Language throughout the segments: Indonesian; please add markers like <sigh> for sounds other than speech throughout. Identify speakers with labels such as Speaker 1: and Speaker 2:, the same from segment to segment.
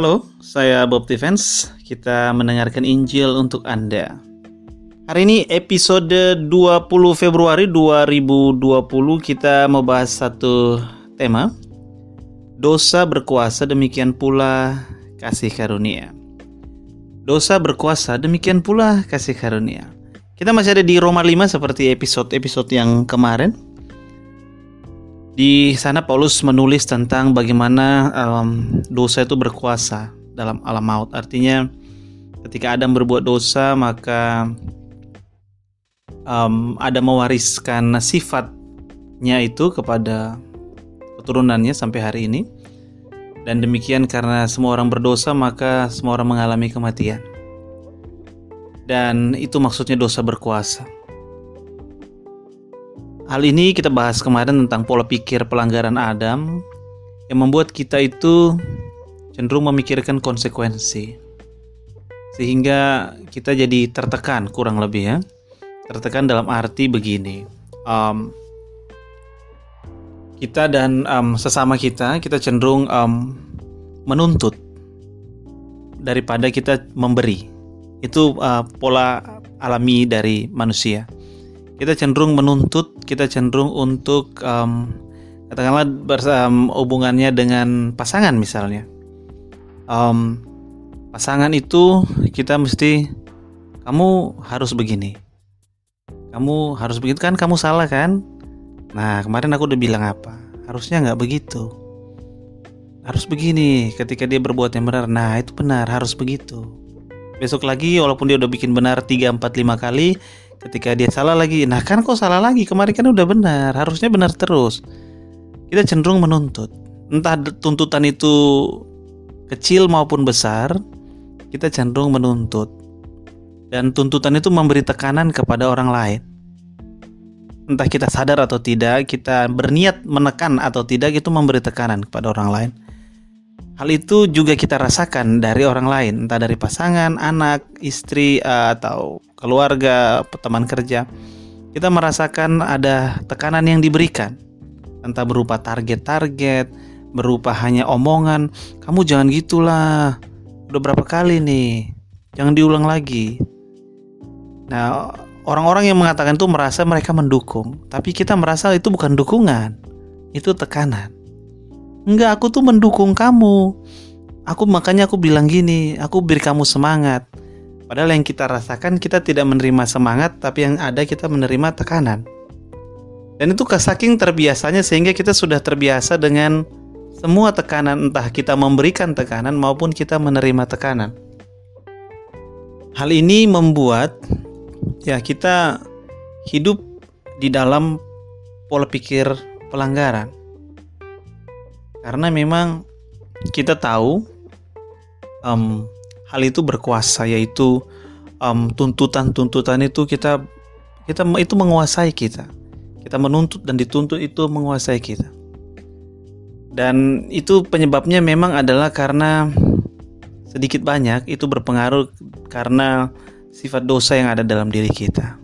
Speaker 1: Halo, saya Bob Defense. Kita mendengarkan Injil untuk Anda. Hari ini episode 20 Februari 2020 kita membahas satu tema. Dosa berkuasa demikian pula kasih karunia. Dosa berkuasa demikian pula kasih karunia. Kita masih ada di Roma 5 seperti episode-episode yang kemarin. Di sana Paulus menulis tentang bagaimana um, dosa itu berkuasa dalam alam maut. Artinya ketika Adam berbuat dosa maka um, Adam mewariskan sifatnya itu kepada keturunannya sampai hari ini. Dan demikian karena semua orang berdosa maka semua orang mengalami kematian. Dan itu maksudnya dosa berkuasa. Hal ini kita bahas kemarin tentang pola pikir pelanggaran Adam yang membuat kita itu cenderung memikirkan konsekuensi. Sehingga kita jadi tertekan kurang lebih ya. Tertekan dalam arti begini. Um, kita dan um, sesama kita, kita cenderung um, menuntut daripada kita memberi. Itu uh, pola alami dari manusia kita cenderung menuntut, kita cenderung untuk um, katakanlah bersama hubungannya dengan pasangan misalnya. Um, pasangan itu kita mesti kamu harus begini, kamu harus begitu kan, kamu salah kan? Nah kemarin aku udah bilang apa? Harusnya nggak begitu. Harus begini ketika dia berbuat yang benar. Nah itu benar, harus begitu. Besok lagi walaupun dia udah bikin benar 3, 4, 5 kali ketika dia salah lagi nah kan kok salah lagi? Kemarin kan udah benar harusnya benar terus. Kita cenderung menuntut. Entah tuntutan itu kecil maupun besar kita cenderung menuntut. Dan tuntutan itu memberi tekanan kepada orang lain. Entah kita sadar atau tidak kita berniat menekan atau tidak itu memberi tekanan kepada orang lain Hal itu juga kita rasakan dari orang lain, entah dari pasangan, anak, istri, eh, atau keluarga, teman kerja. Kita merasakan ada tekanan yang diberikan, entah berupa target-target, berupa hanya omongan, "Kamu jangan gitulah, udah berapa kali nih, jangan diulang lagi." Nah, orang-orang yang mengatakan itu merasa mereka mendukung, tapi kita merasa itu bukan dukungan, itu tekanan. Enggak, aku tuh mendukung kamu. Aku makanya aku bilang gini, aku beri kamu semangat. Padahal yang kita rasakan kita tidak menerima semangat, tapi yang ada kita menerima tekanan. Dan itu saking terbiasanya sehingga kita sudah terbiasa dengan semua tekanan, entah kita memberikan tekanan maupun kita menerima tekanan. Hal ini membuat ya kita hidup di dalam pola pikir pelanggaran. Karena memang kita tahu um, hal itu berkuasa yaitu um, tuntutan-tuntutan itu kita kita itu menguasai kita. Kita menuntut dan dituntut itu menguasai kita. Dan itu penyebabnya memang adalah karena sedikit banyak itu berpengaruh karena sifat dosa yang ada dalam diri kita.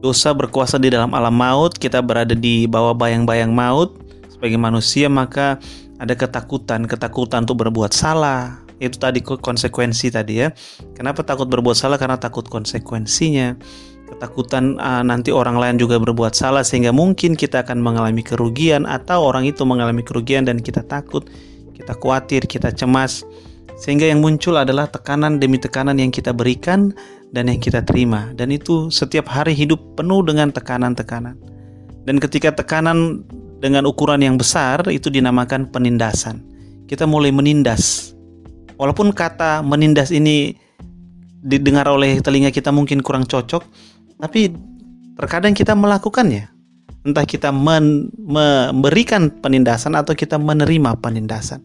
Speaker 1: Dosa berkuasa di dalam alam maut, kita berada di bawah bayang-bayang maut, sebagai manusia maka ada ketakutan, ketakutan untuk berbuat salah. Itu tadi konsekuensi tadi ya. Kenapa takut berbuat salah? Karena takut konsekuensinya. Ketakutan uh, nanti orang lain juga berbuat salah sehingga mungkin kita akan mengalami kerugian atau orang itu mengalami kerugian dan kita takut, kita khawatir, kita cemas. Sehingga yang muncul adalah tekanan demi tekanan yang kita berikan dan yang kita terima. Dan itu setiap hari hidup penuh dengan tekanan-tekanan. Dan ketika tekanan dengan ukuran yang besar itu dinamakan penindasan. Kita mulai menindas. Walaupun kata menindas ini didengar oleh telinga kita mungkin kurang cocok, tapi terkadang kita melakukannya. Entah kita men memberikan penindasan atau kita menerima penindasan.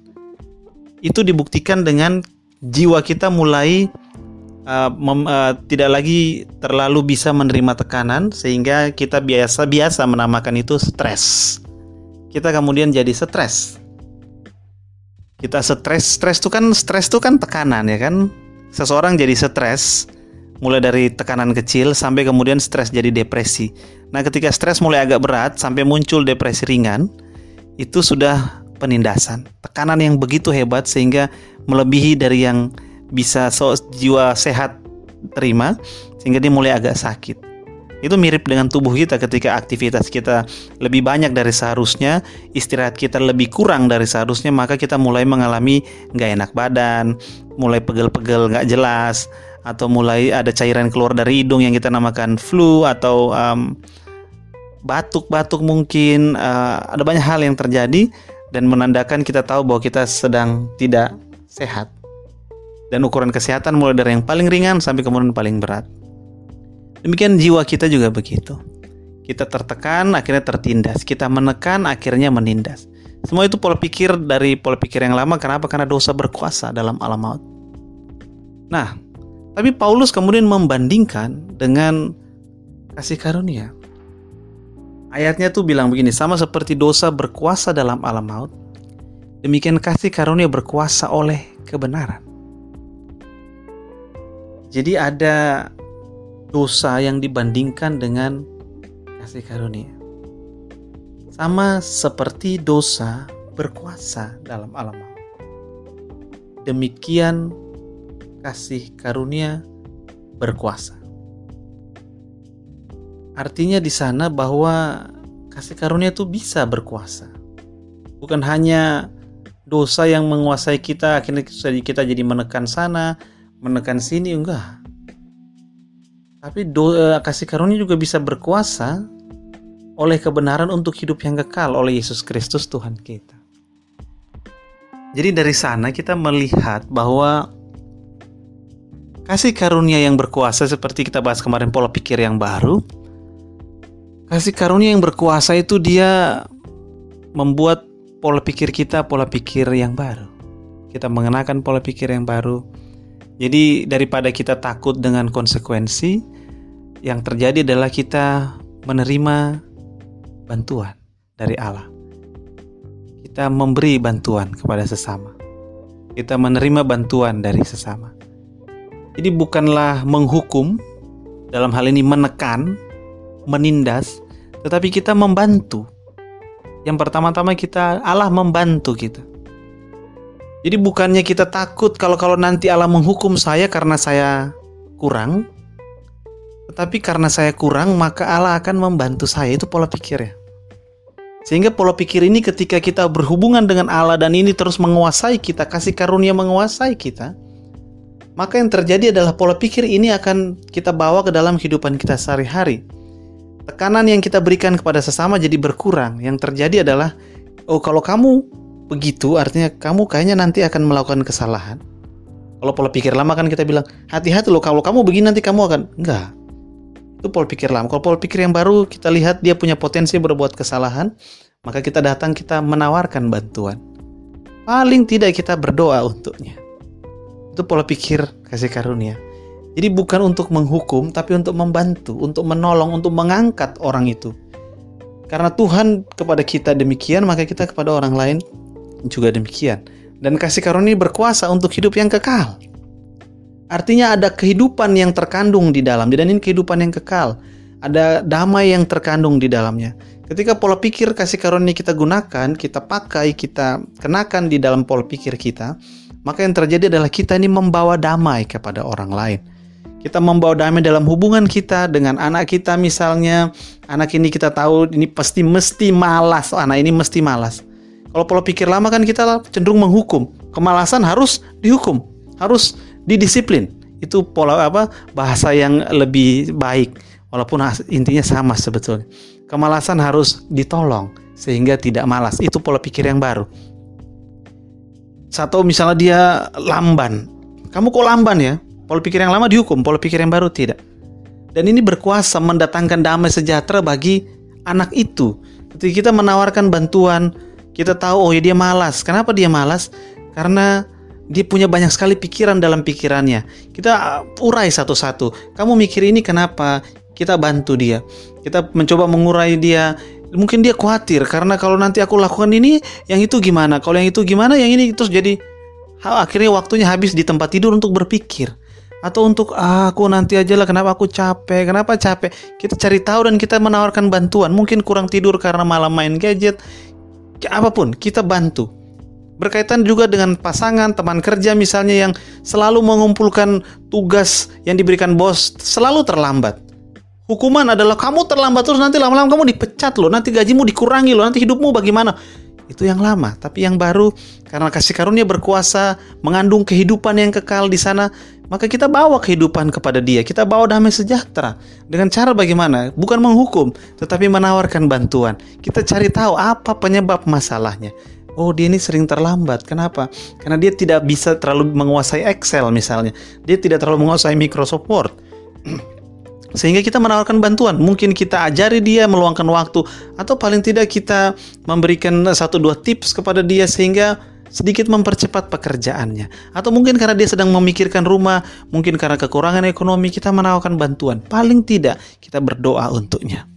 Speaker 1: Itu dibuktikan dengan jiwa kita mulai uh, mem, uh, tidak lagi terlalu bisa menerima tekanan sehingga kita biasa-biasa menamakan itu stres kita kemudian jadi stres. Kita stres, stres itu kan stres itu kan tekanan ya kan. Seseorang jadi stres mulai dari tekanan kecil sampai kemudian stres jadi depresi. Nah, ketika stres mulai agak berat sampai muncul depresi ringan, itu sudah penindasan. Tekanan yang begitu hebat sehingga melebihi dari yang bisa so, jiwa sehat terima sehingga dia mulai agak sakit. Itu mirip dengan tubuh kita ketika aktivitas kita lebih banyak dari seharusnya, istirahat kita lebih kurang dari seharusnya, maka kita mulai mengalami nggak enak badan, mulai pegel-pegel nggak jelas, atau mulai ada cairan keluar dari hidung yang kita namakan flu atau um, batuk-batuk mungkin, uh, ada banyak hal yang terjadi dan menandakan kita tahu bahwa kita sedang tidak sehat. Dan ukuran kesehatan mulai dari yang paling ringan sampai kemudian paling berat. Demikian jiwa kita juga begitu. Kita tertekan, akhirnya tertindas. Kita menekan, akhirnya menindas. Semua itu pola pikir dari pola pikir yang lama. Kenapa? Karena dosa berkuasa dalam alam maut. Nah, tapi Paulus kemudian membandingkan dengan kasih karunia. Ayatnya tuh bilang begini, sama seperti dosa berkuasa dalam alam maut, demikian kasih karunia berkuasa oleh kebenaran. Jadi ada dosa yang dibandingkan dengan kasih karunia. Sama seperti dosa berkuasa dalam alam maut. Demikian kasih karunia berkuasa. Artinya di sana bahwa kasih karunia itu bisa berkuasa. Bukan hanya dosa yang menguasai kita akhirnya kita jadi menekan sana, menekan sini enggak. Tapi do, eh, kasih karunia juga bisa berkuasa oleh kebenaran untuk hidup yang kekal oleh Yesus Kristus Tuhan kita. Jadi dari sana kita melihat bahwa kasih karunia yang berkuasa seperti kita bahas kemarin pola pikir yang baru Kasih karunia yang berkuasa itu dia membuat pola pikir kita pola pikir yang baru. Kita mengenakan pola pikir yang baru. Jadi daripada kita takut dengan konsekuensi, yang terjadi adalah kita menerima bantuan dari Allah. Kita memberi bantuan kepada sesama. Kita menerima bantuan dari sesama. Jadi bukanlah menghukum, dalam hal ini menekan, menindas, tetapi kita membantu. Yang pertama-tama kita Allah membantu kita. Jadi bukannya kita takut kalau kalau nanti Allah menghukum saya karena saya kurang, tetapi karena saya kurang maka Allah akan membantu saya itu pola pikir ya. Sehingga pola pikir ini ketika kita berhubungan dengan Allah dan ini terus menguasai kita, kasih karunia menguasai kita, maka yang terjadi adalah pola pikir ini akan kita bawa ke dalam kehidupan kita sehari-hari tekanan yang kita berikan kepada sesama jadi berkurang. Yang terjadi adalah, oh kalau kamu begitu, artinya kamu kayaknya nanti akan melakukan kesalahan. Kalau pola pikir lama kan kita bilang, hati-hati loh kalau kamu begini nanti kamu akan, enggak. Itu pola pikir lama. Kalau pola pikir yang baru kita lihat dia punya potensi berbuat kesalahan, maka kita datang kita menawarkan bantuan. Paling tidak kita berdoa untuknya. Itu pola pikir kasih karunia. Jadi bukan untuk menghukum, tapi untuk membantu, untuk menolong, untuk mengangkat orang itu. Karena Tuhan kepada kita demikian, maka kita kepada orang lain juga demikian. Dan kasih karunia berkuasa untuk hidup yang kekal. Artinya ada kehidupan yang terkandung di dalam, dan ini kehidupan yang kekal. Ada damai yang terkandung di dalamnya. Ketika pola pikir kasih karunia kita gunakan, kita pakai, kita kenakan di dalam pola pikir kita, maka yang terjadi adalah kita ini membawa damai kepada orang lain. Kita membawa damai dalam hubungan kita dengan anak kita misalnya. Anak ini kita tahu ini pasti mesti malas. Anak ini mesti malas. Kalau pola pikir lama kan kita cenderung menghukum. Kemalasan harus dihukum, harus didisiplin. Itu pola apa? Bahasa yang lebih baik. Walaupun intinya sama sebetulnya. Kemalasan harus ditolong sehingga tidak malas. Itu pola pikir yang baru. Satu misalnya dia lamban. Kamu kok lamban ya? Pola pikir yang lama dihukum, pola pikir yang baru tidak. Dan ini berkuasa mendatangkan damai sejahtera bagi anak itu. Ketika kita menawarkan bantuan, kita tahu oh ya dia malas. Kenapa dia malas? Karena dia punya banyak sekali pikiran dalam pikirannya. Kita uh, urai satu-satu. Kamu mikir ini kenapa? Kita bantu dia. Kita mencoba mengurai dia. Mungkin dia khawatir karena kalau nanti aku lakukan ini, yang itu gimana? Kalau yang itu gimana? Yang ini terus jadi akhirnya waktunya habis di tempat tidur untuk berpikir atau untuk ah, aku nanti aja lah kenapa aku capek kenapa capek kita cari tahu dan kita menawarkan bantuan mungkin kurang tidur karena malam main gadget apa pun kita bantu. Berkaitan juga dengan pasangan, teman kerja misalnya yang selalu mengumpulkan tugas yang diberikan bos selalu terlambat. Hukuman adalah kamu terlambat terus nanti lama-lama kamu dipecat loh, nanti gajimu dikurangi loh, nanti hidupmu bagaimana? Itu yang lama, tapi yang baru karena kasih karunia berkuasa, mengandung kehidupan yang kekal di sana, maka kita bawa kehidupan kepada dia. Kita bawa damai sejahtera. Dengan cara bagaimana? Bukan menghukum, tetapi menawarkan bantuan. Kita cari tahu apa penyebab masalahnya. Oh, dia ini sering terlambat. Kenapa? Karena dia tidak bisa terlalu menguasai Excel misalnya. Dia tidak terlalu menguasai Microsoft Word. <clears throat> Sehingga kita menawarkan bantuan. Mungkin kita ajari dia meluangkan waktu atau paling tidak kita memberikan satu dua tips kepada dia sehingga sedikit mempercepat pekerjaannya. Atau mungkin karena dia sedang memikirkan rumah, mungkin karena kekurangan ekonomi, kita menawarkan bantuan. Paling tidak, kita berdoa untuknya.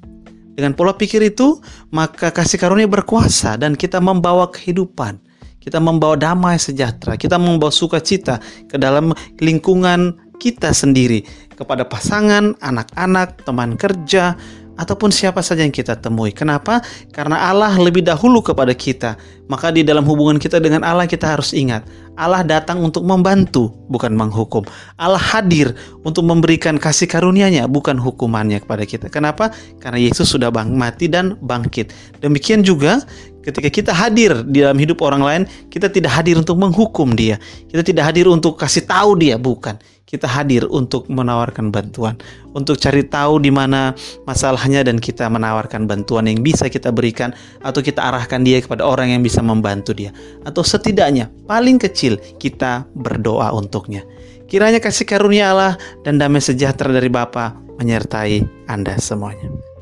Speaker 1: Dengan pola pikir itu, maka kasih karunia berkuasa dan kita membawa kehidupan. Kita membawa damai sejahtera, kita membawa sukacita ke dalam lingkungan kita sendiri, kepada pasangan, anak-anak, teman kerja, ataupun siapa saja yang kita temui. Kenapa? Karena Allah lebih dahulu kepada kita. Maka di dalam hubungan kita dengan Allah kita harus ingat, Allah datang untuk membantu, bukan menghukum. Allah hadir untuk memberikan kasih karunia-Nya, bukan hukumannya kepada kita. Kenapa? Karena Yesus sudah bang mati dan bangkit. Demikian juga ketika kita hadir di dalam hidup orang lain, kita tidak hadir untuk menghukum dia. Kita tidak hadir untuk kasih tahu dia, bukan kita hadir untuk menawarkan bantuan, untuk cari tahu di mana masalahnya dan kita menawarkan bantuan yang bisa kita berikan atau kita arahkan dia kepada orang yang bisa membantu dia atau setidaknya paling kecil kita berdoa untuknya. Kiranya kasih karunia Allah dan damai sejahtera dari Bapa menyertai Anda semuanya.